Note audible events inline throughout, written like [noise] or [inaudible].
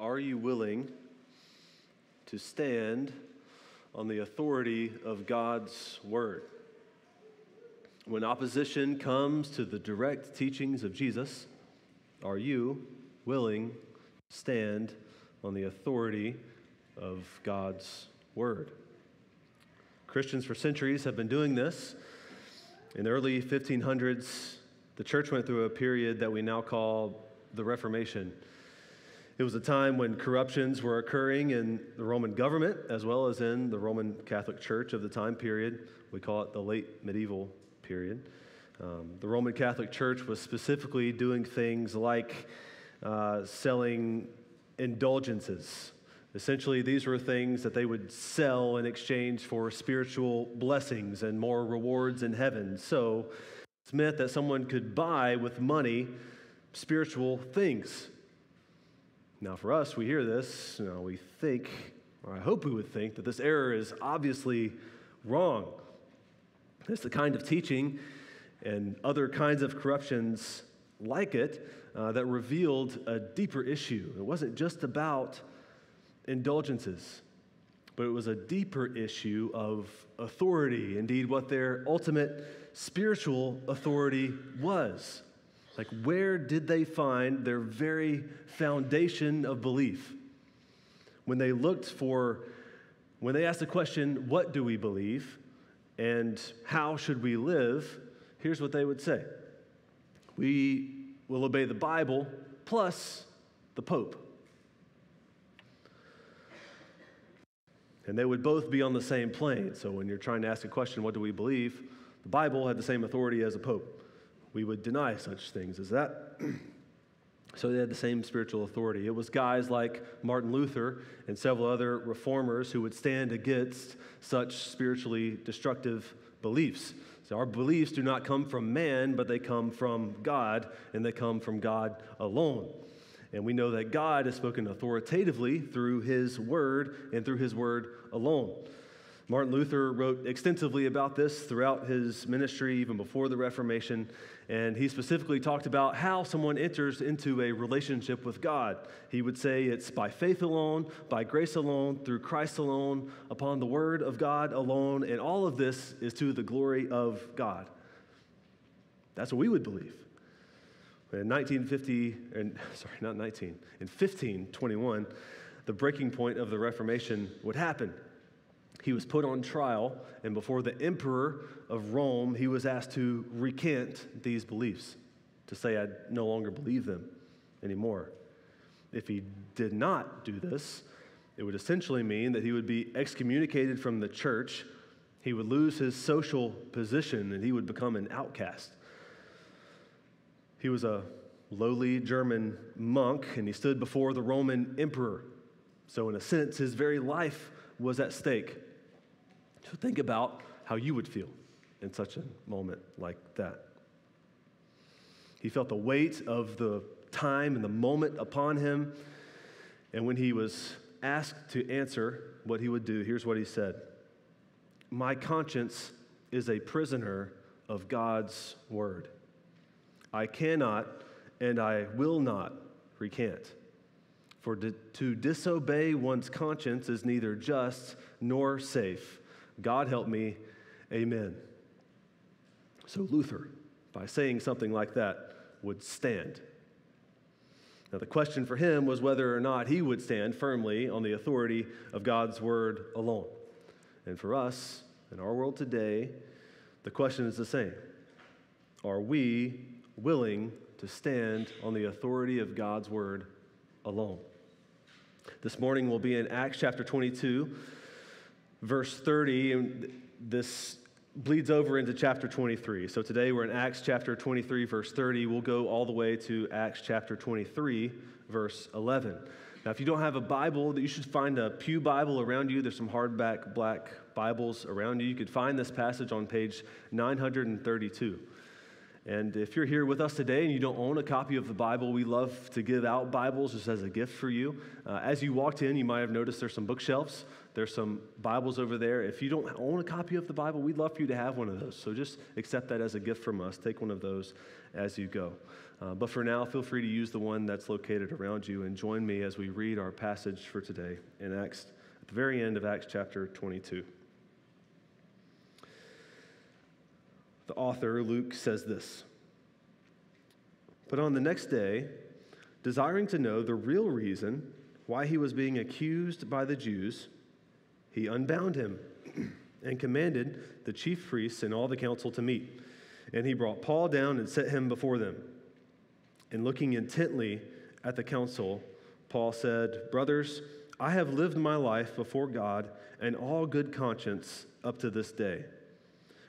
Are you willing to stand on the authority of God's word? When opposition comes to the direct teachings of Jesus, are you willing to stand on the authority of God's word? Christians for centuries have been doing this. In the early 1500s, the church went through a period that we now call the Reformation. It was a time when corruptions were occurring in the Roman government as well as in the Roman Catholic Church of the time period. We call it the late medieval period. Um, the Roman Catholic Church was specifically doing things like uh, selling indulgences. Essentially, these were things that they would sell in exchange for spiritual blessings and more rewards in heaven. So it's meant that someone could buy with money spiritual things. Now, for us, we hear this, you know, we think, or I hope we would think, that this error is obviously wrong. It's the kind of teaching and other kinds of corruptions like it uh, that revealed a deeper issue. It wasn't just about indulgences, but it was a deeper issue of authority, indeed, what their ultimate spiritual authority was. Like, where did they find their very foundation of belief? When they looked for, when they asked the question, What do we believe? and how should we live, here's what they would say We will obey the Bible plus the Pope. And they would both be on the same plane. So when you're trying to ask a question, what do we believe? The Bible had the same authority as a Pope. We would deny such things as that. [clears throat] so they had the same spiritual authority. It was guys like Martin Luther and several other reformers who would stand against such spiritually destructive beliefs. So our beliefs do not come from man, but they come from God, and they come from God alone. And we know that God has spoken authoritatively through his word and through his word alone. Martin Luther wrote extensively about this throughout his ministry, even before the Reformation, and he specifically talked about how someone enters into a relationship with God. He would say it's by faith alone, by grace alone, through Christ alone, upon the word of God alone, and all of this is to the glory of God. That's what we would believe. In 1950, and sorry, not 19, in 1521, the breaking point of the Reformation would happen he was put on trial, and before the emperor of Rome, he was asked to recant these beliefs, to say, I no longer believe them anymore. If he did not do this, it would essentially mean that he would be excommunicated from the church, he would lose his social position, and he would become an outcast. He was a lowly German monk, and he stood before the Roman emperor. So, in a sense, his very life was at stake. So think about how you would feel in such a moment like that. He felt the weight of the time and the moment upon him. And when he was asked to answer what he would do, here's what he said My conscience is a prisoner of God's word. I cannot and I will not recant. For to, disobey one's conscience is neither just nor safe. God help me, amen. So Luther, by saying something like that, would stand. Now, the question for him was whether or not he would stand firmly on the authority of God's word alone. And for us, in our world today, the question is the same Are we willing to stand on the authority of God's word alone? This morning we'll be in Acts chapter 22 verse 30, and this bleeds over into chapter 23. So today we're in Acts chapter 23, verse 30. We'll go all the way to Acts chapter 23, verse 11. Now, if you don't have a Bible, you should find a Pew Bible around you. There's some hardback black Bibles around you. You could find this passage on page 932. And if you're here with us today and you don't own a copy of the Bible, we love to give out Bibles just as a gift for you. Uh, as you walked in, you might have noticed there's some bookshelves. There's some Bibles over there. If you don't own a copy of the Bible, we'd love for you to have one of those. So just accept that as a gift from us. Take one of those as you go. Uh, but for now, feel free to use the one that's located around you and join me as we read our passage for today in Acts, at the very end of Acts chapter 22. The author, Luke, says this But on the next day, desiring to know the real reason why he was being accused by the Jews, he unbound him [clears throat] and commanded the chief priests and all the council to meet. And he brought Paul down and set him before them. And looking intently at the council, Paul said, Brothers, I have lived my life before God and all good conscience up to this day.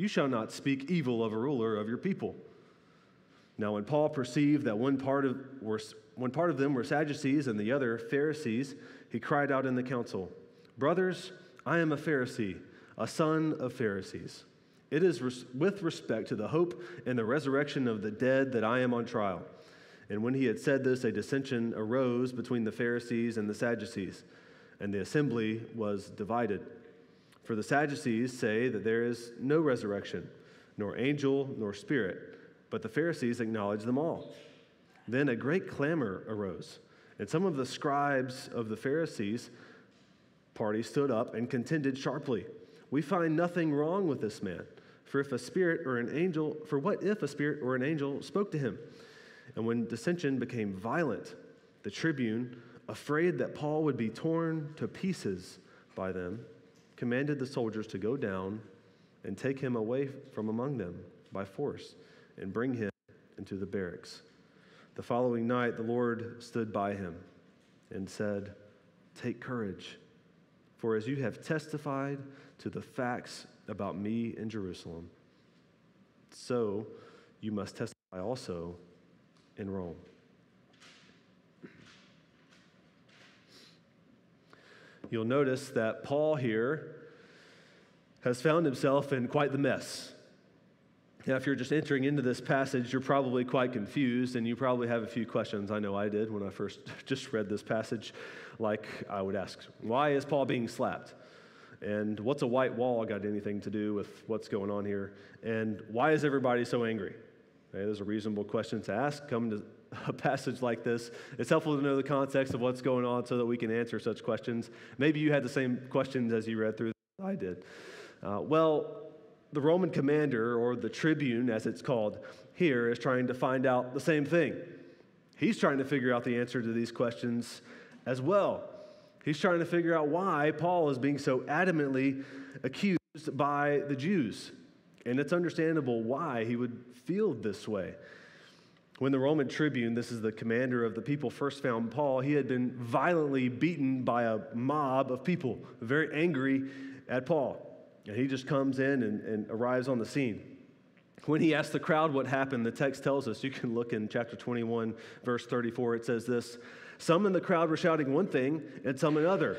You shall not speak evil of a ruler of your people. Now, when Paul perceived that one part of, were, one part of them were Sadducees and the other Pharisees, he cried out in the council, Brothers, I am a Pharisee, a son of Pharisees. It is res- with respect to the hope and the resurrection of the dead that I am on trial. And when he had said this, a dissension arose between the Pharisees and the Sadducees, and the assembly was divided. For the Sadducees say that there is no resurrection, nor angel, nor spirit, but the Pharisees acknowledge them all. Then a great clamor arose, and some of the scribes of the Pharisees party stood up and contended sharply. We find nothing wrong with this man. For if a spirit or an angel, for what if a spirit or an angel spoke to him? And when dissension became violent, the tribune, afraid that Paul would be torn to pieces by them, commanded the soldiers to go down and take him away from among them by force and bring him into the barracks. The following night, the Lord stood by him and said, Take courage. For as you have testified to the facts about me in Jerusalem, so you must testify also in Rome. You'll notice that Paul here has found himself in quite the mess. Now, if you're just entering into this passage, you're probably quite confused and you probably have a few questions. I know I did when I first [laughs] just read this passage. Like, I would ask, why is Paul being slapped? And what's a white wall got anything to do with what's going on here? And why is everybody so angry? Okay, those are reasonable questions to ask. Come to a passage like this, it's helpful to know the context of what's going on so that we can answer such questions. Maybe you had the same questions as you read through. I did. Uh, well, the Roman commander, or the tribune as it's called here, is trying to find out the same thing. He's trying to figure out the answer to these questions as well. He's trying to figure out why Paul is being so adamantly accused by the Jews. And it's understandable why he would feel this way. When the Roman tribune, this is the commander of the people, first found Paul, he had been violently beaten by a mob of people, very angry at Paul. And he just comes in and, and arrives on the scene. When he asked the crowd what happened, the text tells us, you can look in chapter 21, verse 34, it says this Some in the crowd were shouting one thing and some another,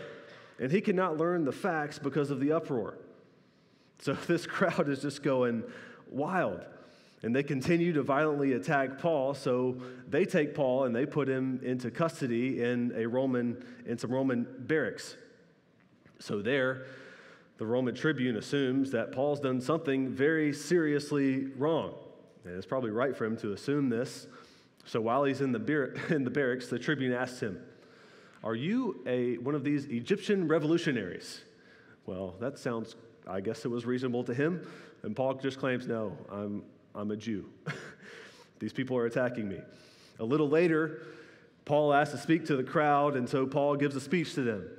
and he could not learn the facts because of the uproar. So [laughs] this crowd is just going wild. And they continue to violently attack Paul, so they take Paul and they put him into custody in a Roman, in some Roman barracks. So there, the Roman tribune assumes that Paul's done something very seriously wrong. And it's probably right for him to assume this. So while he's in the, bar- [laughs] in the barracks, the tribune asks him, Are you a, one of these Egyptian revolutionaries? Well, that sounds, I guess it was reasonable to him. And Paul just claims, No, I'm, I'm a Jew. [laughs] these people are attacking me. A little later, Paul asks to speak to the crowd, and so Paul gives a speech to them.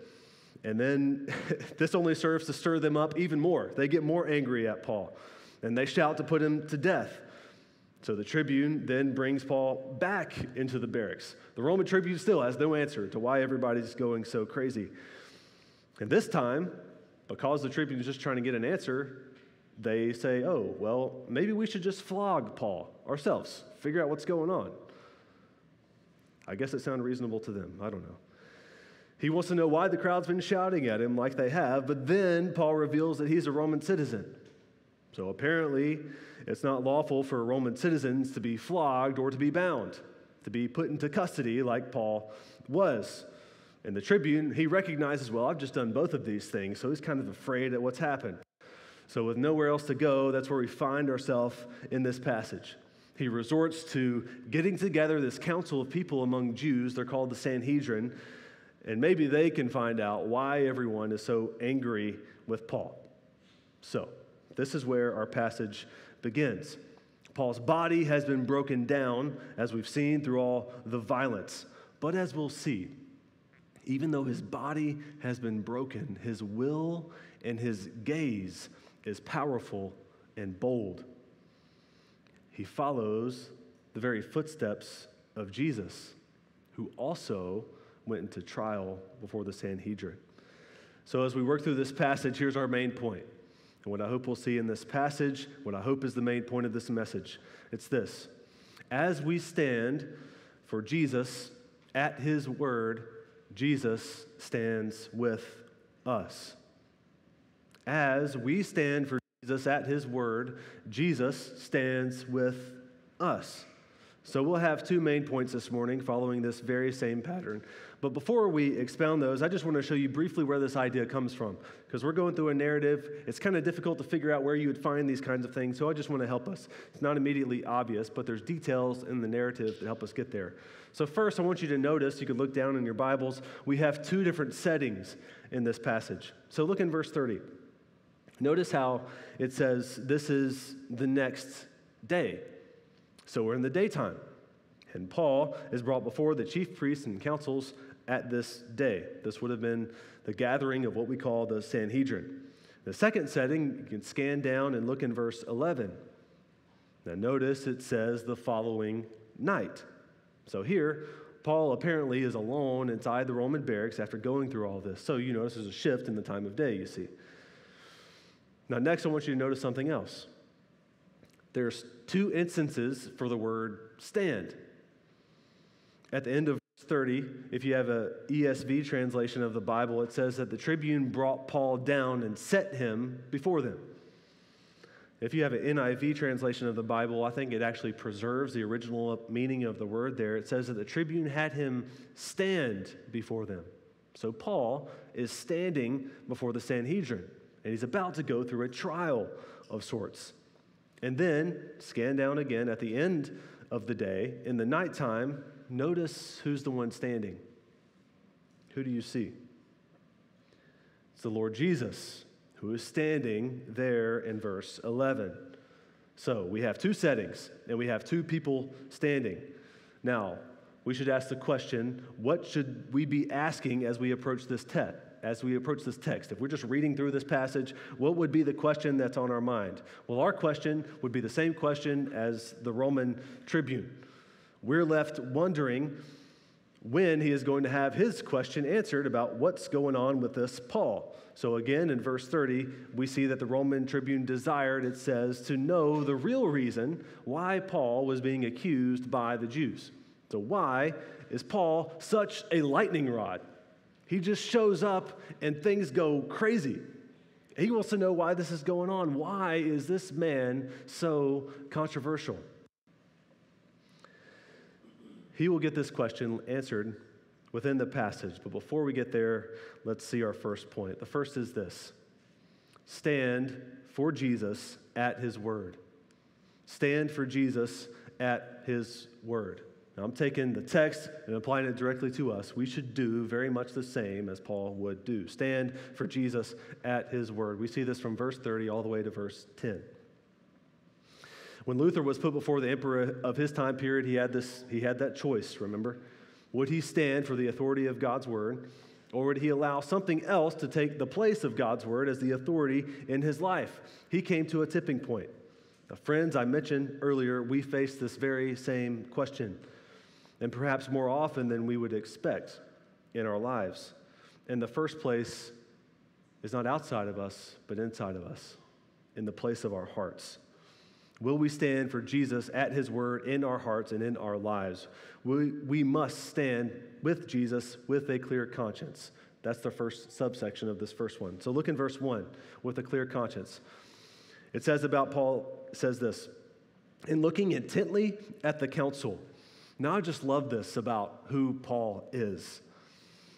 And then [laughs] this only serves to stir them up even more. They get more angry at Paul and they shout to put him to death. So the tribune then brings Paul back into the barracks. The Roman tribune still has no answer to why everybody's going so crazy. And this time, because the tribune is just trying to get an answer, they say, oh, well, maybe we should just flog Paul ourselves, figure out what's going on. I guess it sounded reasonable to them. I don't know. He wants to know why the crowd's been shouting at him like they have, but then Paul reveals that he's a Roman citizen. So apparently, it's not lawful for Roman citizens to be flogged or to be bound, to be put into custody like Paul was. And the tribune, he recognizes, well, I've just done both of these things, so he's kind of afraid at what's happened. So, with nowhere else to go, that's where we find ourselves in this passage. He resorts to getting together this council of people among Jews. They're called the Sanhedrin. And maybe they can find out why everyone is so angry with Paul. So, this is where our passage begins. Paul's body has been broken down, as we've seen through all the violence. But as we'll see, even though his body has been broken, his will and his gaze is powerful and bold. He follows the very footsteps of Jesus, who also went into trial before the Sanhedrin. So, as we work through this passage, here's our main point. And what I hope we'll see in this passage, what I hope is the main point of this message, it's this. As we stand for Jesus at his word, Jesus stands with us. As we stand for Jesus at his word, Jesus stands with us. So we'll have two main points this morning following this very same pattern. But before we expound those, I just want to show you briefly where this idea comes from. Because we're going through a narrative, it's kind of difficult to figure out where you would find these kinds of things. So I just want to help us. It's not immediately obvious, but there's details in the narrative that help us get there. So, first, I want you to notice, you can look down in your Bibles, we have two different settings in this passage. So look in verse 30. Notice how it says, This is the next day. So we're in the daytime. And Paul is brought before the chief priests and councils at this day. This would have been the gathering of what we call the Sanhedrin. The second setting, you can scan down and look in verse 11. Now, notice it says the following night. So here, Paul apparently is alone inside the Roman barracks after going through all this. So you notice there's a shift in the time of day, you see. Now, next, I want you to notice something else. There's two instances for the word stand. At the end of verse 30, if you have a ESV translation of the Bible, it says that the tribune brought Paul down and set him before them. If you have an NIV translation of the Bible, I think it actually preserves the original meaning of the word there. It says that the tribune had him stand before them. So Paul is standing before the Sanhedrin, and he's about to go through a trial of sorts. And then, scan down again at the end of the day, in the nighttime, notice who's the one standing. Who do you see? It's the Lord Jesus who is standing there in verse 11. So we have two settings and we have two people standing. Now, we should ask the question what should we be asking as we approach this text? As we approach this text, if we're just reading through this passage, what would be the question that's on our mind? Well, our question would be the same question as the Roman tribune. We're left wondering when he is going to have his question answered about what's going on with this Paul. So, again, in verse 30, we see that the Roman tribune desired, it says, to know the real reason why Paul was being accused by the Jews. So, why is Paul such a lightning rod? He just shows up and things go crazy. He wants to know why this is going on. Why is this man so controversial? He will get this question answered within the passage. But before we get there, let's see our first point. The first is this stand for Jesus at his word. Stand for Jesus at his word. Now, I'm taking the text and applying it directly to us. We should do very much the same as Paul would do. Stand for Jesus at his word. We see this from verse 30 all the way to verse 10. When Luther was put before the emperor of his time period, he had, this, he had that choice, remember? Would he stand for the authority of God's word, or would he allow something else to take the place of God's word as the authority in his life? He came to a tipping point. Now, friends, I mentioned earlier, we face this very same question, and perhaps more often than we would expect in our lives. In the first place is not outside of us, but inside of us, in the place of our hearts. Will we stand for Jesus at his word in our hearts and in our lives? We, we must stand with Jesus with a clear conscience. That's the first subsection of this first one. So look in verse 1 with a clear conscience. It says about Paul, says this, in looking intently at the council. Now I just love this about who Paul is.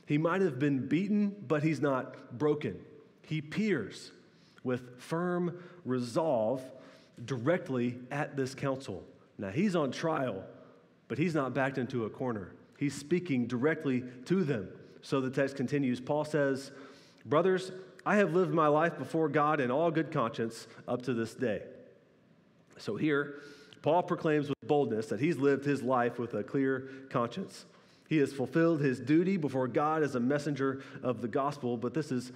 He might have been beaten, but he's not broken. He peers with firm resolve directly at this council. Now he's on trial, but he's not backed into a corner. He's speaking directly to them. So the text continues. Paul says, Brothers, I have lived my life before God in all good conscience up to this day. So here, Paul proclaims with boldness that he's lived his life with a clear conscience. He has fulfilled his duty before God as a messenger of the gospel, but this is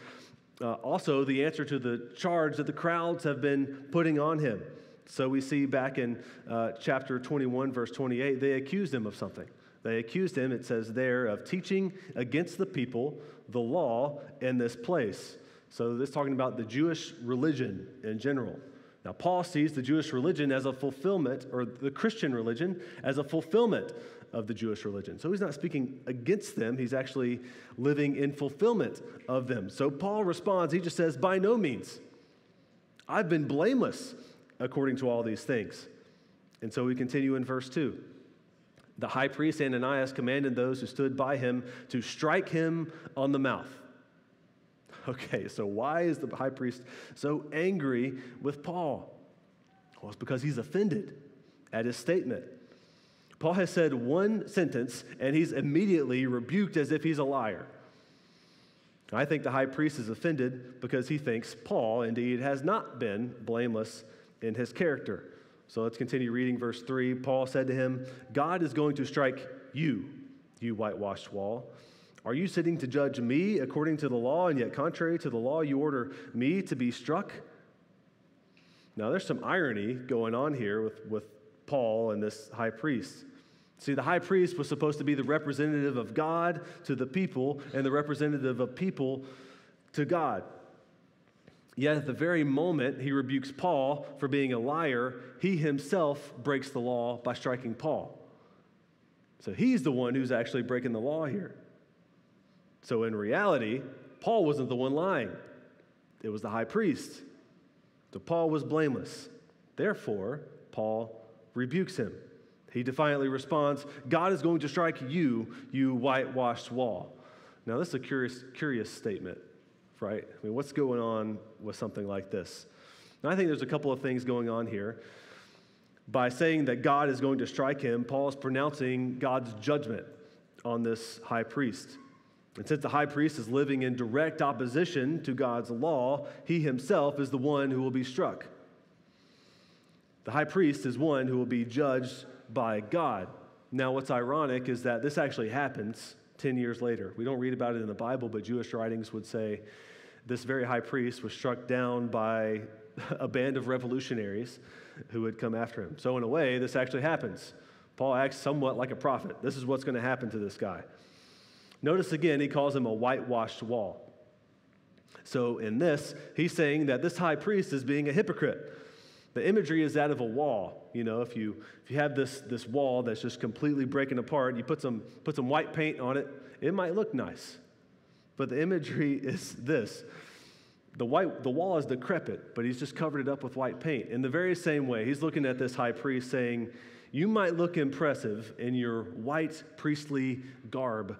uh, also the answer to the charge that the crowds have been putting on him. So we see back in uh, chapter 21, verse 28, they accused him of something. They accused him, it says there, of teaching against the people the law in this place. So this is talking about the Jewish religion in general. Now, Paul sees the Jewish religion as a fulfillment, or the Christian religion as a fulfillment of the Jewish religion. So he's not speaking against them, he's actually living in fulfillment of them. So Paul responds, he just says, By no means. I've been blameless according to all these things. And so we continue in verse 2. The high priest Ananias commanded those who stood by him to strike him on the mouth. [laughs] Okay, so why is the high priest so angry with Paul? Well, it's because he's offended at his statement. Paul has said one sentence and he's immediately rebuked as if he's a liar. I think the high priest is offended because he thinks Paul, indeed, has not been blameless in his character. So let's continue reading verse 3. Paul said to him, God is going to strike you, you whitewashed wall. Are you sitting to judge me according to the law, and yet contrary to the law, you order me to be struck? Now, there's some irony going on here with, with Paul and this high priest. See, the high priest was supposed to be the representative of God to the people and the representative of people to God. Yet at the very moment he rebukes Paul for being a liar, he himself breaks the law by striking Paul. So he's the one who's actually breaking the law here. So in reality, Paul wasn't the one lying, it was the high priest. So Paul was blameless. Therefore, Paul rebukes him. He defiantly responds, God is going to strike you, you whitewashed wall. Now, this is a curious, curious statement, right? I mean, what's going on with something like this? And I think there's a couple of things going on here. By saying that God is going to strike him, Paul is pronouncing God's judgment on this high priest. And since the high priest is living in direct opposition to God's law, he himself is the one who will be struck. The high priest is one who will be judged by God. Now, what's ironic is that this actually happens 10 years later. We don't read about it in the Bible, but Jewish writings would say this very high priest was struck down by [laughs] a band of revolutionaries who had come after him. So, in a way, this actually happens. Paul acts somewhat like a prophet. This is what's going to happen to this guy. Notice again, he calls him a whitewashed wall. So, in this, he's saying that this high priest is being a hypocrite. The imagery is that of a wall. You know, if you, if you have this, this wall that's just completely breaking apart, you put some, put some white paint on it, it might look nice. But the imagery [laughs] is this the, white, the wall is decrepit, but he's just covered it up with white paint. In the very same way, he's looking at this high priest saying, You might look impressive in your white priestly garb,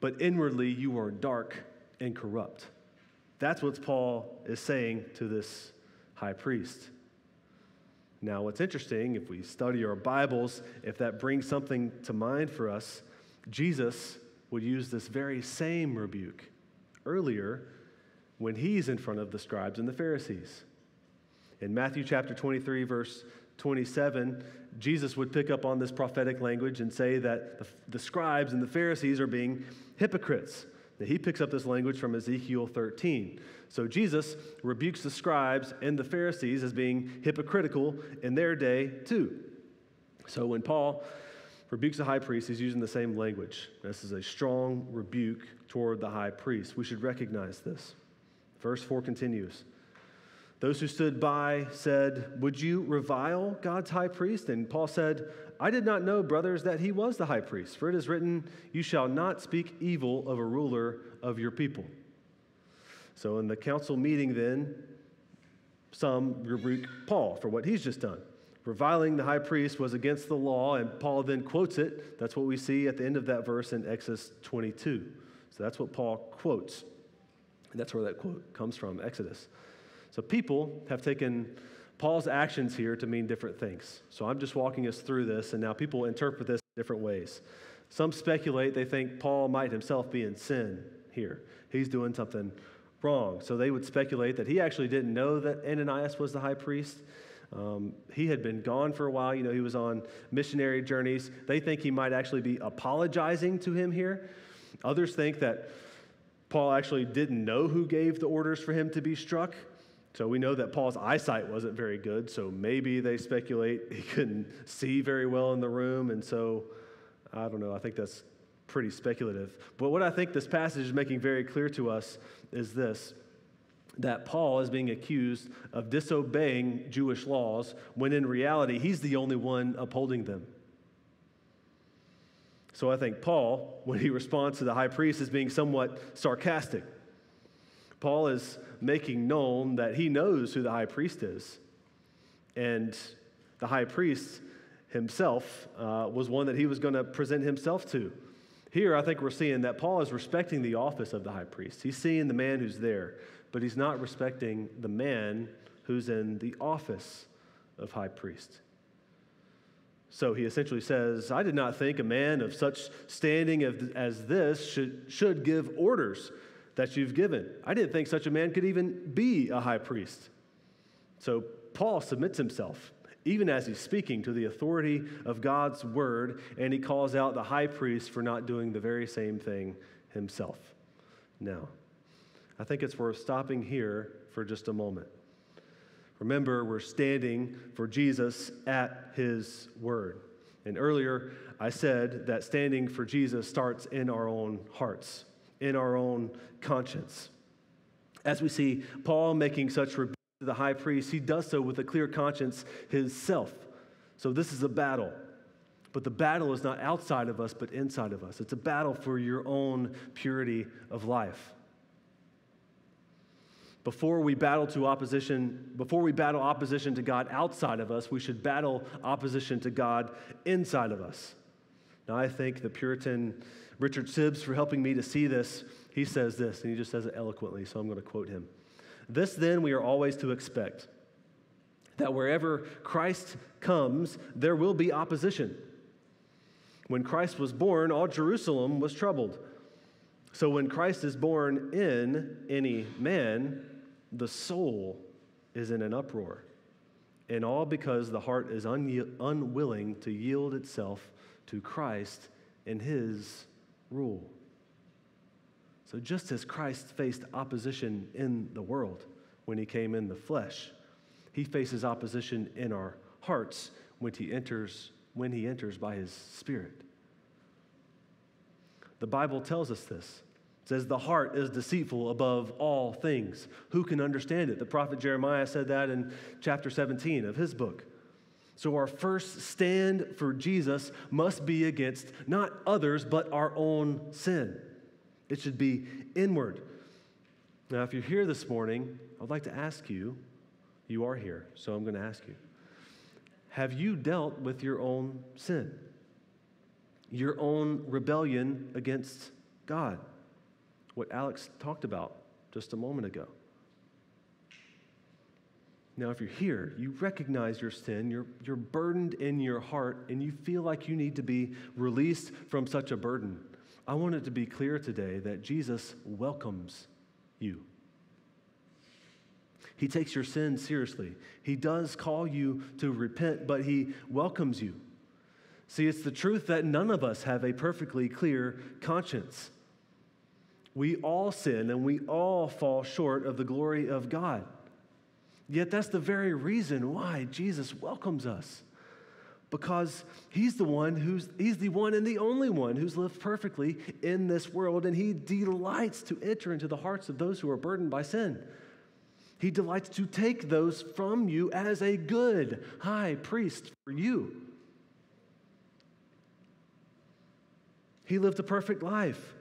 but inwardly you are dark and corrupt. That's what Paul is saying to this high priest. Now, what's interesting, if we study our Bibles, if that brings something to mind for us, Jesus would use this very same rebuke earlier when he's in front of the scribes and the Pharisees. In Matthew chapter 23, verse 27, Jesus would pick up on this prophetic language and say that the, the scribes and the Pharisees are being hypocrites. Now, he picks up this language from Ezekiel 13. So Jesus rebukes the scribes and the Pharisees as being hypocritical in their day, too. So when Paul rebukes the high priest, he's using the same language. This is a strong rebuke toward the high priest. We should recognize this. Verse 4 continues Those who stood by said, Would you revile God's high priest? And Paul said, I did not know, brothers, that he was the high priest, for it is written, You shall not speak evil of a ruler of your people. So in the council meeting, then, some rebuke Paul for what he's just done. Reviling the high priest was against the law, and Paul then quotes it. That's what we see at the end of that verse in Exodus 22. So that's what Paul quotes. And that's where that quote comes from, Exodus. So people have taken Paul's actions here to mean different things. So I'm just walking us through this, and now people interpret this different ways. Some speculate they think Paul might himself be in sin here. He's doing something wrong. So they would speculate that he actually didn't know that Ananias was the high priest. Um, he had been gone for a while. You know, he was on missionary journeys. They think he might actually be apologizing to him here. Others think that Paul actually didn't know who gave the orders for him to be struck. So we know that Paul's eyesight wasn't very good, so maybe they speculate he couldn't see very well in the room, and so I don't know, I think that's pretty speculative. But what I think this passage is making very clear to us is this that Paul is being accused of disobeying Jewish laws when in reality he's the only one upholding them. So I think Paul, when he responds to the high priest, is being somewhat sarcastic. Paul is making known that he knows who the high priest is. And the high priest himself uh, was one that he was going to present himself to. Here, I think we're seeing that Paul is respecting the office of the high priest. He's seeing the man who's there, but he's not respecting the man who's in the office of high priest. So he essentially says, I did not think a man of such standing as this should, should give orders that you've given. I didn't think such a man could even be a high priest. So Paul submits himself, even as he's speaking to the authority of God's word, and he calls out the high priest for not doing the very same thing himself. Now, I think it's worth stopping here for just a moment. Remember, we're standing for Jesus at his word. And earlier, I said that standing for Jesus starts in our own hearts in our own conscience. As we see Paul making such rebuke to the high priest, he does so with a clear conscience himself. So this is a battle. But the battle is not outside of us, but inside of us. It's a battle for your own purity of life. Before we battle to opposition, before we battle opposition to God outside of us, we should battle opposition to God inside of us. Now, I think the Puritan Richard Sibbes for helping me to see this. He says this, and he just says it eloquently, so I'm going to quote him. This then we are always to expect that wherever Christ comes, there will be opposition. When Christ was born, all Jerusalem was troubled. So when Christ is born in any man, the soul is in an uproar. And all because the heart is un- unwilling to yield itself to Christ and his rule. So, just as Christ faced opposition in the world when he came in the flesh, he faces opposition in our hearts when he enters, when he enters by his spirit. The Bible tells us this. It says, The heart is deceitful above all things. Who can understand it? The prophet Jeremiah said that in chapter 17 of his book. So, our first stand for Jesus must be against not others, but our own sin. It should be inward. Now, if you're here this morning, I'd like to ask you, you are here, so I'm going to ask you, have you dealt with your own sin? Your own rebellion against God? What Alex talked about just a moment ago. Now, if you're here, you recognize your sin, you're, you're burdened in your heart, and you feel like you need to be released from such a burden. I want it to be clear today that Jesus welcomes you. He takes your sin seriously. He does call you to repent, but He welcomes you. See, it's the truth that none of us have a perfectly clear conscience. We all sin and we all fall short of the glory of God. Yet that's the very reason why Jesus welcomes us. Because he's the one who's he's the one and the only one who's lived perfectly in this world and he delights to enter into the hearts of those who are burdened by sin. He delights to take those from you as a good high priest for you. He lived a perfect life.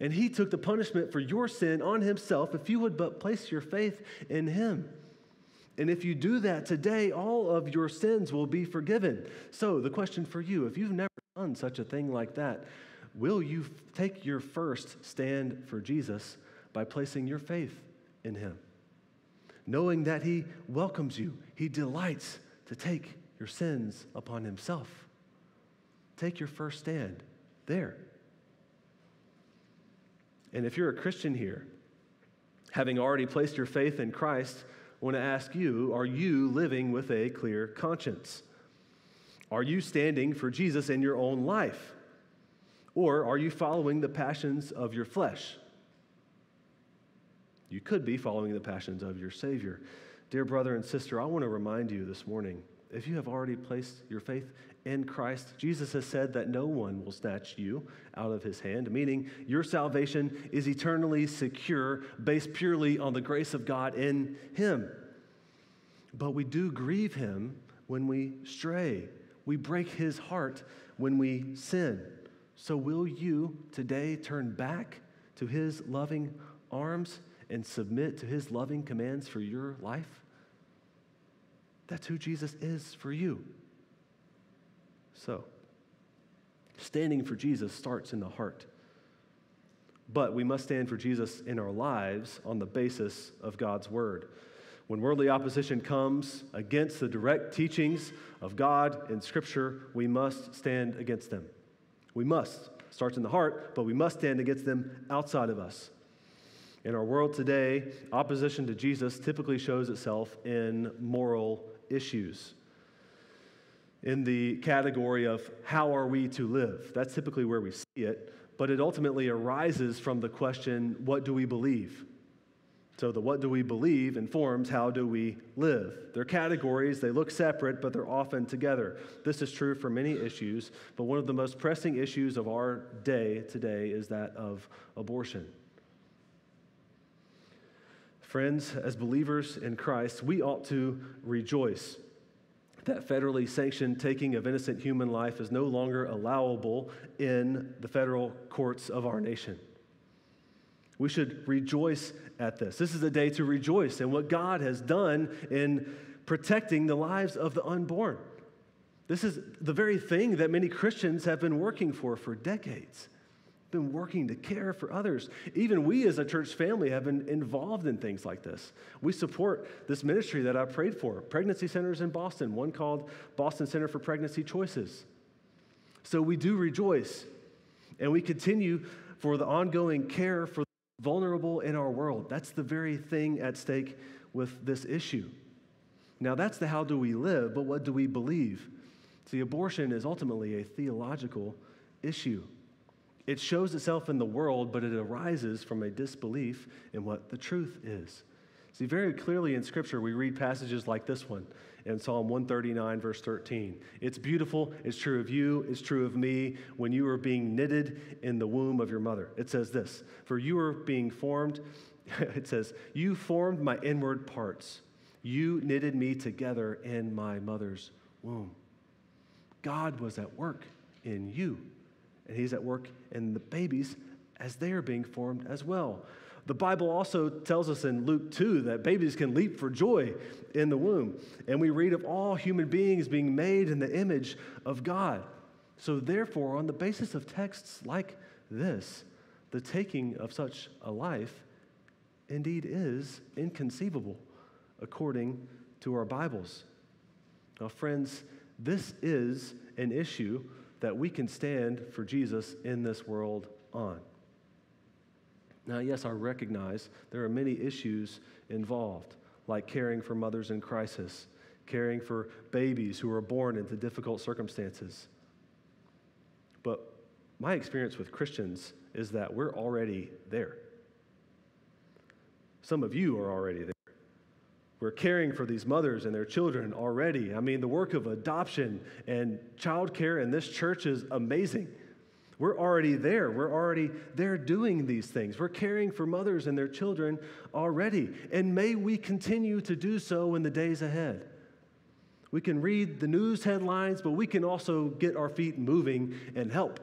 And he took the punishment for your sin on himself if you would but place your faith in him. And if you do that today, all of your sins will be forgiven. So, the question for you if you've never done such a thing like that, will you take your first stand for Jesus by placing your faith in him? Knowing that he welcomes you, he delights to take your sins upon himself. Take your first stand there. And if you're a Christian here, having already placed your faith in Christ, I want to ask you are you living with a clear conscience? Are you standing for Jesus in your own life? Or are you following the passions of your flesh? You could be following the passions of your Savior. Dear brother and sister, I want to remind you this morning if you have already placed your faith in Christ, Jesus has said that no one will snatch you out of his hand, meaning your salvation is eternally secure, based purely on the grace of God in him. But we do grieve him when we stray, we break his heart when we sin. So, will you today turn back to his loving arms and submit to his loving commands for your life? That's who Jesus is for you. So, standing for Jesus starts in the heart. But we must stand for Jesus in our lives on the basis of God's word. When worldly opposition comes against the direct teachings of God in Scripture, we must stand against them. We must. Starts in the heart, but we must stand against them outside of us. In our world today, opposition to Jesus typically shows itself in moral issues in the category of how are we to live. That's typically where we see it, but it ultimately arises from the question what do we believe? So, the what do we believe informs how do we live. They're categories, they look separate, but they're often together. This is true for many issues, but one of the most pressing issues of our day today is that of abortion. Friends, as believers in Christ, we ought to rejoice that federally sanctioned taking of innocent human life is no longer allowable in the federal courts of our nation. We should rejoice at this. This is a day to rejoice in what God has done in protecting the lives of the unborn. This is the very thing that many Christians have been working for for decades been working to care for others. Even we as a church family have been involved in things like this. We support this ministry that I prayed for pregnancy centers in Boston, one called Boston Center for Pregnancy Choices. So we do rejoice and we continue for the ongoing care for the vulnerable in our world. That's the very thing at stake with this issue. Now, that's the how do we live, but what do we believe? See, abortion is ultimately a theological issue. It shows itself in the world, but it arises from a disbelief in what the truth is. See, very clearly in Scripture, we read passages like this one in Psalm 139, verse 13. It's beautiful, it's true of you, it's true of me when you were being knitted in the womb of your mother. It says this For you were being formed, [laughs] it says, You formed my inward parts, you knitted me together in my mother's womb. God was at work in you and he's at work in the babies as they are being formed as well. The Bible also tells us in Luke 2 that babies can leap for joy in the womb. And we read of all human beings being made in the image of God. So, therefore, on the basis of texts like this, the taking of such a life indeed is inconceivable according to our Bibles. Now, friends, this is an issue that we can stand for Jesus in this world on. Now, yes, I recognize there are many issues involved, like caring for mothers in crisis, caring for babies who are born into difficult circumstances. But my experience with Christians is that we're already there. Some of you are already there. We're caring for these mothers and their children already. I mean, the work of adoption and childcare in this church is amazing. We're already there. We're already there doing these things. We're caring for mothers and their children already. And may we continue to do so in the days ahead. We can read the news headlines, but we can also get our feet moving and help.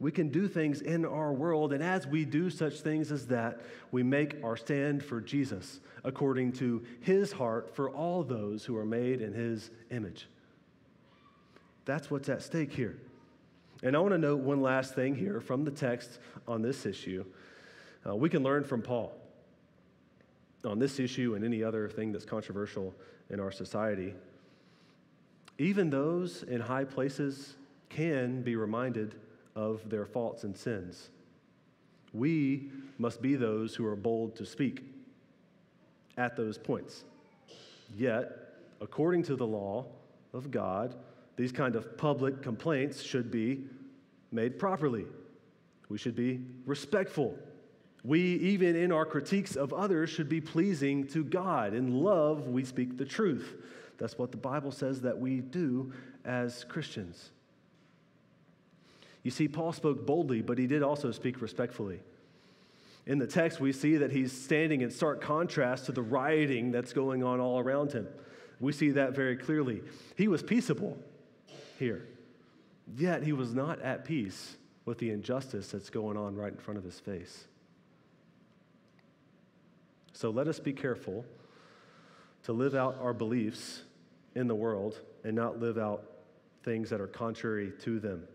We can do things in our world, and as we do such things as that, we make our stand for Jesus according to his heart for all those who are made in his image. That's what's at stake here. And I want to note one last thing here from the text on this issue. Uh, we can learn from Paul on this issue and any other thing that's controversial in our society. Even those in high places can be reminded of their faults and sins. We must be those who are bold to speak at those points. Yet, according to the law of God, these kind of public complaints should be made properly. We should be respectful. We, even in our critiques of others, should be pleasing to God. In love, we speak the truth. That's what the Bible says that we do as Christians. You see, Paul spoke boldly, but he did also speak respectfully. In the text, we see that he's standing in stark contrast to the rioting that's going on all around him. We see that very clearly. He was peaceable here, yet he was not at peace with the injustice that's going on right in front of his face. So let us be careful to live out our beliefs in the world and not live out things that are contrary to them.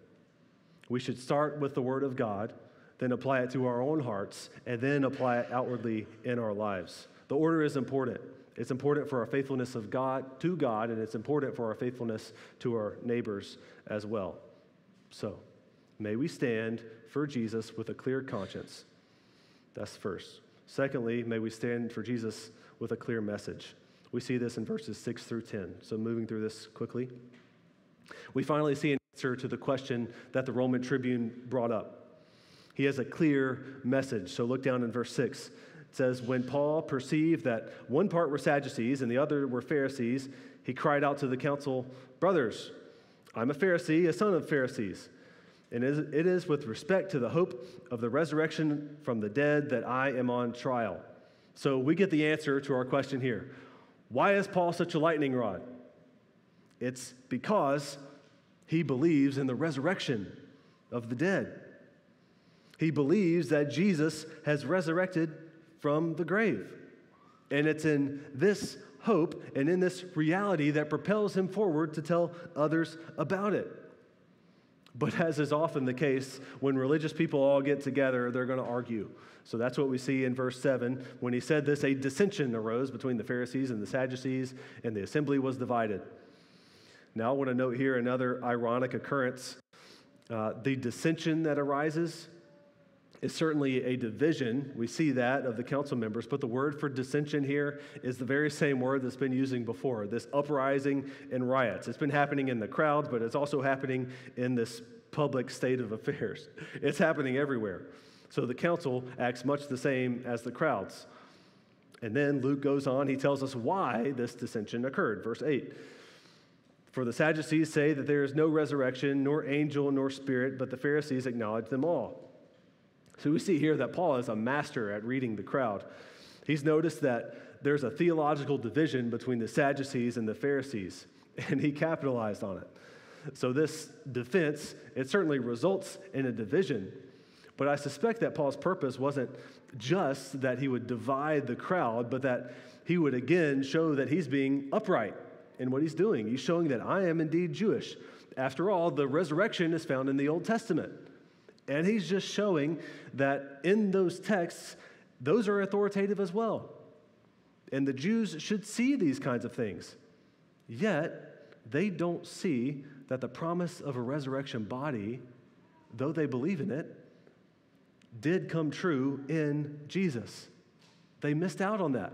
We should start with the Word of God, then apply it to our own hearts, and then apply it outwardly in our lives. The order is important. It's important for our faithfulness of God to God, and it's important for our faithfulness to our neighbors as well. So, may we stand for Jesus with a clear conscience. That's first. Secondly, may we stand for Jesus with a clear message. We see this in verses 6 through 10. So, moving through this quickly. We finally see an answer to the question that the Roman tribune brought up. He has a clear message. So, look down in verse 6. It says, When Paul perceived that one part were Sadducees and the other were Pharisees, he cried out to the council, Brothers, I'm a Pharisee, a son of Pharisees. And it is with respect to the hope of the resurrection from the dead that I am on trial. So we get the answer to our question here. Why is Paul such a lightning rod? It's because he believes in the resurrection of the dead. He believes that Jesus has resurrected from the grave. And it's in this hope and in this reality that propels him forward to tell others about it. But as is often the case, when religious people all get together, they're going to argue. So that's what we see in verse 7. When he said this, a dissension arose between the Pharisees and the Sadducees, and the assembly was divided. Now, I want to note here another ironic occurrence. Uh, the dissension that arises is certainly a division. We see that of the council members, but the word for dissension here is the very same word that's been using before this uprising and riots. It's been happening in the crowds, but it's also happening in this public state of affairs. [laughs] It's happening everywhere. So the council acts much the same as the crowds. And then Luke goes on, he tells us why this dissension occurred. Verse 8. For the Sadducees say that there is no resurrection, nor angel, nor spirit, but the Pharisees acknowledge them all. So we see here that Paul is a master at reading the crowd. He's noticed that there's a theological division between the Sadducees and the Pharisees, [laughs] and he capitalized on it. So this defense, it certainly results in a division. But I suspect that Paul's purpose wasn't just that he would divide the crowd, but that he would again show that he's being upright in what he's doing. He's showing that I am indeed Jewish. After all, the resurrection is found in the Old Testament. And he's just showing that in those texts, those are authoritative as well. And the Jews should see these kinds of things. Yet, they don't see that the promise of a resurrection body, though they believe in it, did come true in Jesus. They missed out on that.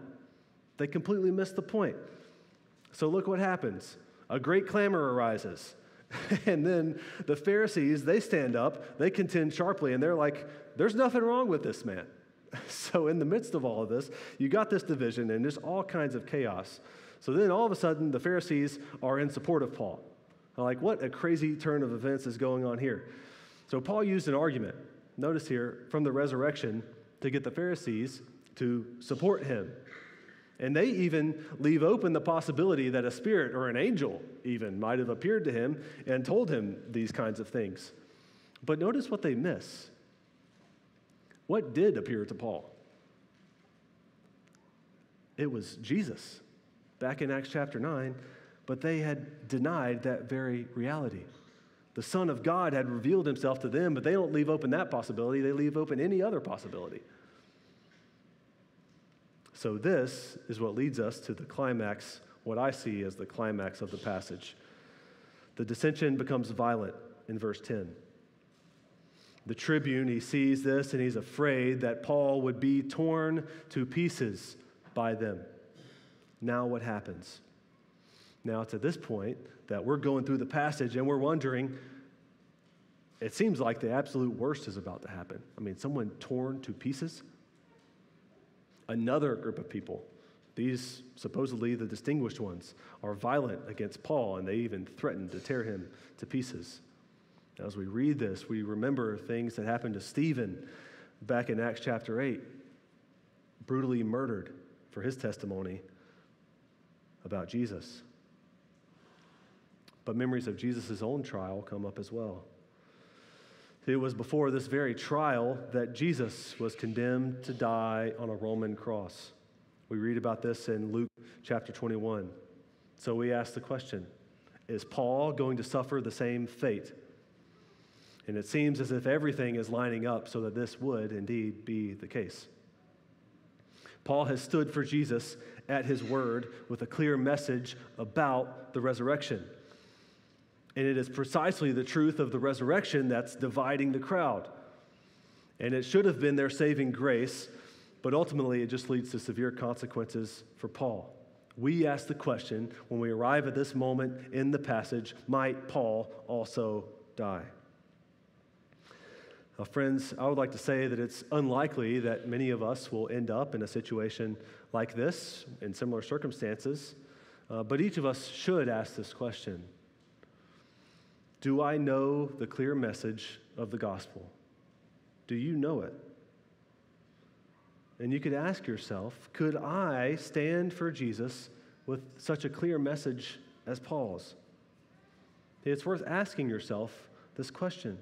They completely missed the point. So, look what happens a great clamor arises. [laughs] and then the Pharisees, they stand up, they contend sharply, and they're like, there's nothing wrong with this man. [laughs] So, in the midst of all of this, you got this division and there's all kinds of chaos. So, then all of a sudden, the Pharisees are in support of Paul. They're like, what a crazy turn of events is going on here. So Paul used an argument, notice here, from the resurrection to get the Pharisees to support him. And they even leave open the possibility that a spirit or an angel even might have appeared to him and told him these kinds of things. But notice what they miss. What did appear to Paul? It was Jesus back in Acts chapter 9, but they had denied that very reality. The Son of God had revealed himself to them, but they don't leave open that possibility, they leave open any other possibility. So, this is what leads us to the climax, what I see as the climax of the passage. The dissension becomes violent in verse 10. The tribune, he sees this and he's afraid that Paul would be torn to pieces by them. Now, what happens? Now, to this point, that we're going through the passage and we're wondering, it seems like the absolute worst is about to happen. I mean, someone torn to pieces? Another group of people, these supposedly the distinguished ones, are violent against Paul and they even threaten to tear him to pieces. As we read this, we remember things that happened to Stephen back in Acts chapter 8, brutally murdered for his testimony about Jesus. But memories of Jesus' own trial come up as well. It was before this very trial that Jesus was condemned to die on a Roman cross. We read about this in Luke chapter 21. So we ask the question Is Paul going to suffer the same fate? And it seems as if everything is lining up so that this would indeed be the case. Paul has stood for Jesus at his word with a clear message about the resurrection. And it is precisely the truth of the resurrection that's dividing the crowd. And it should have been their saving grace, but ultimately it just leads to severe consequences for Paul. We ask the question when we arrive at this moment in the passage might Paul also die? Now, friends, I would like to say that it's unlikely that many of us will end up in a situation like this in similar circumstances, uh, but each of us should ask this question do I know the clear message of the gospel? Do you know it? And you could ask yourself could I stand for Jesus with such a clear message as Paul's? It's worth asking yourself this question.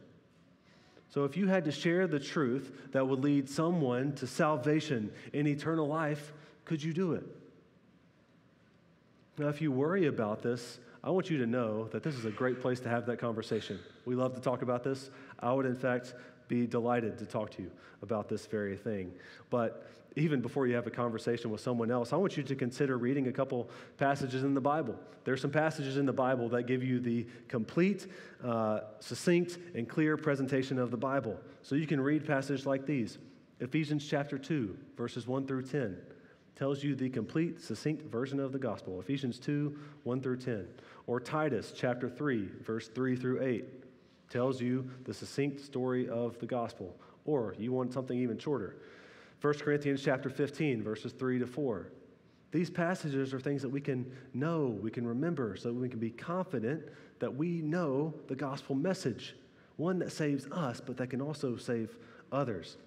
So, if you had to share the truth that would lead someone to salvation in eternal life, could you do it? Now, if you worry about this, I want you to know that this is a great place to have that conversation. We love to talk about this. I would, in fact, be delighted to talk to you about this very thing. But even before you have a conversation with someone else, I want you to consider reading a couple passages in the Bible. There are some passages in the Bible that give you the complete, uh, succinct, and clear presentation of the Bible. So you can read passages like these Ephesians chapter 2, verses 1 through 10 tells you the complete, succinct version of the gospel Ephesians 2 1 through 10. Or Titus chapter 3, verse 3 through 8, tells you the succinct story of the gospel. Or you want something even shorter 1 Corinthians chapter 15, verses 3 to 4. These passages are things that we can know, we can remember, so we can be confident that we know the gospel message, one that saves us, but that can also save others.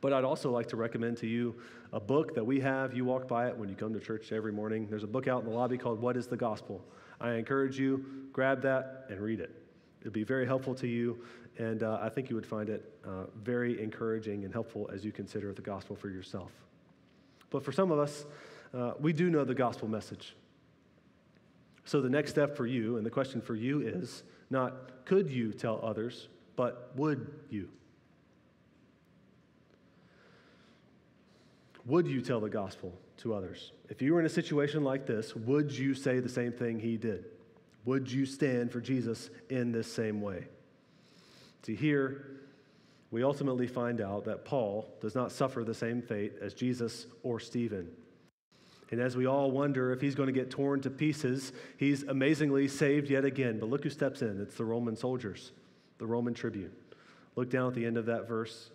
But I'd also like to recommend to you a book that we have. You walk by it when you come to church every morning. There's a book out in the lobby called What is the Gospel? I encourage you, grab that and read it. It'll be very helpful to you, and uh, I think you would find it uh, very encouraging and helpful as you consider the gospel for yourself. But for some of us, uh, we do know the gospel message. So the next step for you, and the question for you is not could you tell others, but would you? Would you tell the gospel to others? If you were in a situation like this, would you say the same thing he did? Would you stand for Jesus in this same way? See, here we ultimately find out that Paul does not suffer the same fate as Jesus or Stephen. And as we all wonder if he's going to get torn to pieces, he's amazingly saved yet again. But look who steps in it's the Roman soldiers, the Roman tribune. Look down at the end of that verse.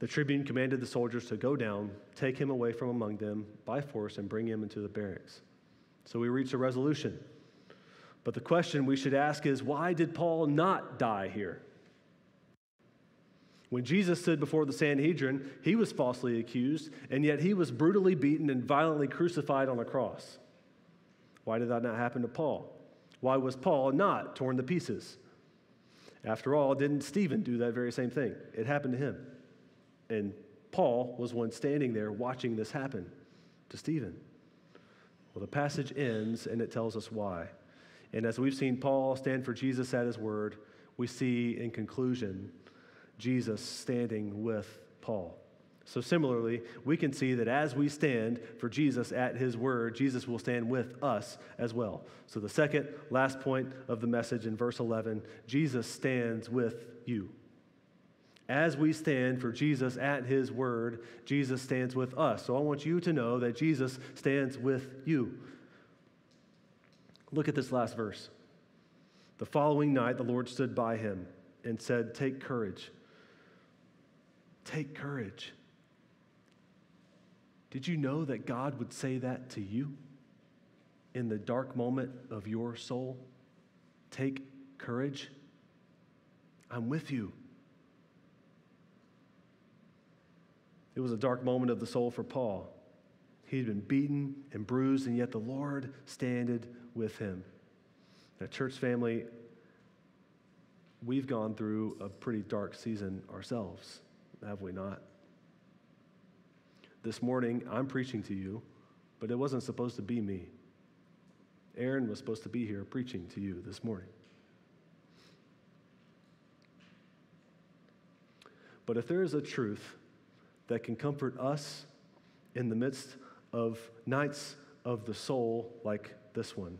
The tribune commanded the soldiers to go down, take him away from among them by force, and bring him into the barracks. So we reach a resolution. But the question we should ask is why did Paul not die here? When Jesus stood before the Sanhedrin, he was falsely accused, and yet he was brutally beaten and violently crucified on a cross. Why did that not happen to Paul? Why was Paul not torn to pieces? After all, didn't Stephen do that very same thing? It happened to him. And Paul was one standing there watching this happen to Stephen. Well, the passage ends and it tells us why. And as we've seen Paul stand for Jesus at his word, we see in conclusion Jesus standing with Paul. So, similarly, we can see that as we stand for Jesus at his word, Jesus will stand with us as well. So, the second last point of the message in verse 11 Jesus stands with you. As we stand for Jesus at his word, Jesus stands with us. So, I want you to know that Jesus stands with you. Look at this last verse. The following night, the Lord stood by him and said, Take courage. Take courage. Did you know that God would say that to you in the dark moment of your soul? Take courage. I'm with you. It was a dark moment of the soul for Paul. He'd been beaten and bruised, and yet the Lord standed with him. Now, church family, we've gone through a pretty dark season ourselves, have we not? This morning, I'm preaching to you, but it wasn't supposed to be me. Aaron was supposed to be here preaching to you this morning. But if there is a truth that can comfort us in the midst of nights of the soul like this one,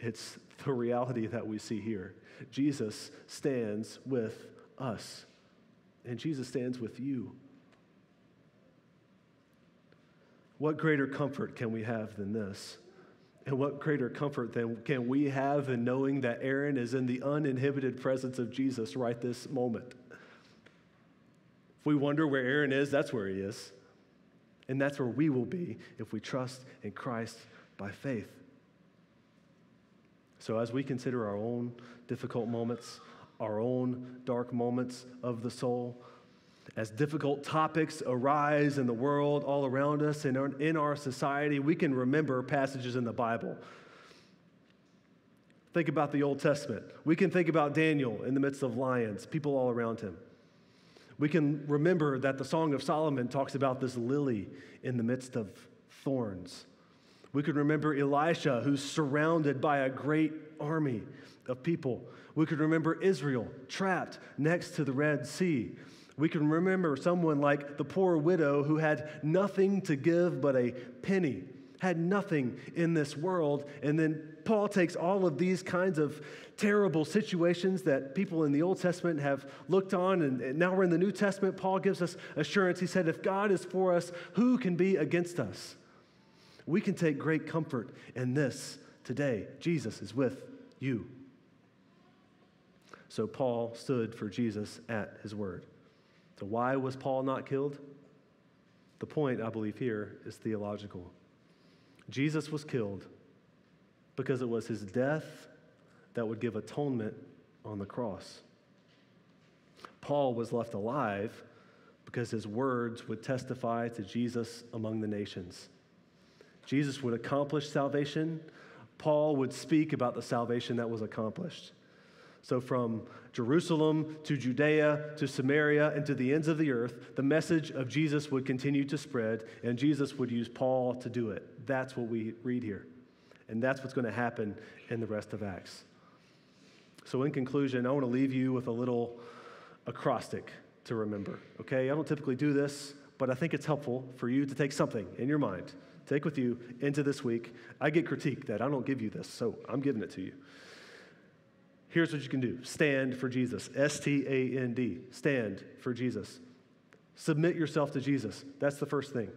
it's the reality that we see here. Jesus stands with us, and Jesus stands with you. What greater comfort can we have than this? And what greater comfort than can we have in knowing that Aaron is in the uninhibited presence of Jesus right this moment? If we wonder where Aaron is, that's where he is. And that's where we will be if we trust in Christ by faith. So, as we consider our own difficult moments, our own dark moments of the soul, as difficult topics arise in the world all around us and in our society, we can remember passages in the Bible. Think about the Old Testament. We can think about Daniel in the midst of lions, people all around him. We can remember that the Song of Solomon talks about this lily in the midst of thorns. We could remember Elisha, who's surrounded by a great army of people. We could remember Israel trapped next to the Red Sea. We can remember someone like the poor widow who had nothing to give but a penny, had nothing in this world. And then Paul takes all of these kinds of terrible situations that people in the Old Testament have looked on, and now we're in the New Testament. Paul gives us assurance. He said, If God is for us, who can be against us? We can take great comfort in this today. Jesus is with you. So Paul stood for Jesus at his word. So, why was Paul not killed? The point, I believe, here is theological. Jesus was killed because it was his death that would give atonement on the cross. Paul was left alive because his words would testify to Jesus among the nations. Jesus would accomplish salvation. Paul would speak about the salvation that was accomplished. So, from Jerusalem to Judea to Samaria and to the ends of the earth, the message of Jesus would continue to spread, and Jesus would use Paul to do it. That's what we read here. And that's what's going to happen in the rest of Acts. So, in conclusion, I want to leave you with a little acrostic to remember. Okay? I don't typically do this, but I think it's helpful for you to take something in your mind, take with you into this week. I get critiqued that I don't give you this, so I'm giving it to you. Here's what you can do stand for Jesus. S T A N D. Stand for Jesus. Submit yourself to Jesus. That's the first thing.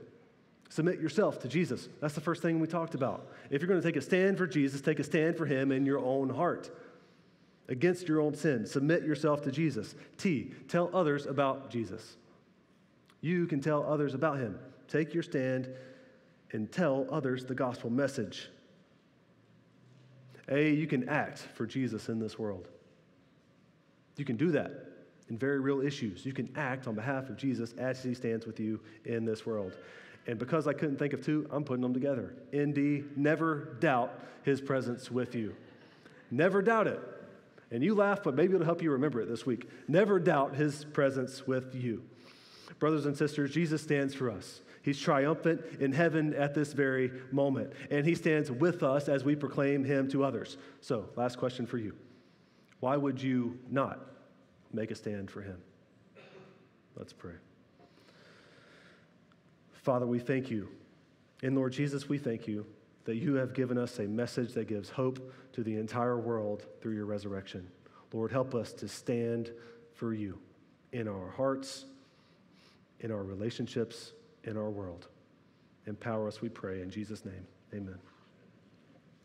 Submit yourself to Jesus. That's the first thing we talked about. If you're going to take a stand for Jesus, take a stand for Him in your own heart against your own sin. Submit yourself to Jesus. T, tell others about Jesus. You can tell others about Him. Take your stand and tell others the gospel message. A, you can act for Jesus in this world. You can do that in very real issues. You can act on behalf of Jesus as he stands with you in this world. And because I couldn't think of two, I'm putting them together. ND, never doubt his presence with you. Never doubt it. And you laugh, but maybe it'll help you remember it this week. Never doubt his presence with you. Brothers and sisters, Jesus stands for us. He's triumphant in heaven at this very moment, and he stands with us as we proclaim him to others. So, last question for you Why would you not make a stand for him? Let's pray. Father, we thank you. And Lord Jesus, we thank you that you have given us a message that gives hope to the entire world through your resurrection. Lord, help us to stand for you in our hearts, in our relationships, in our world. Empower us, we pray. In Jesus' name, amen.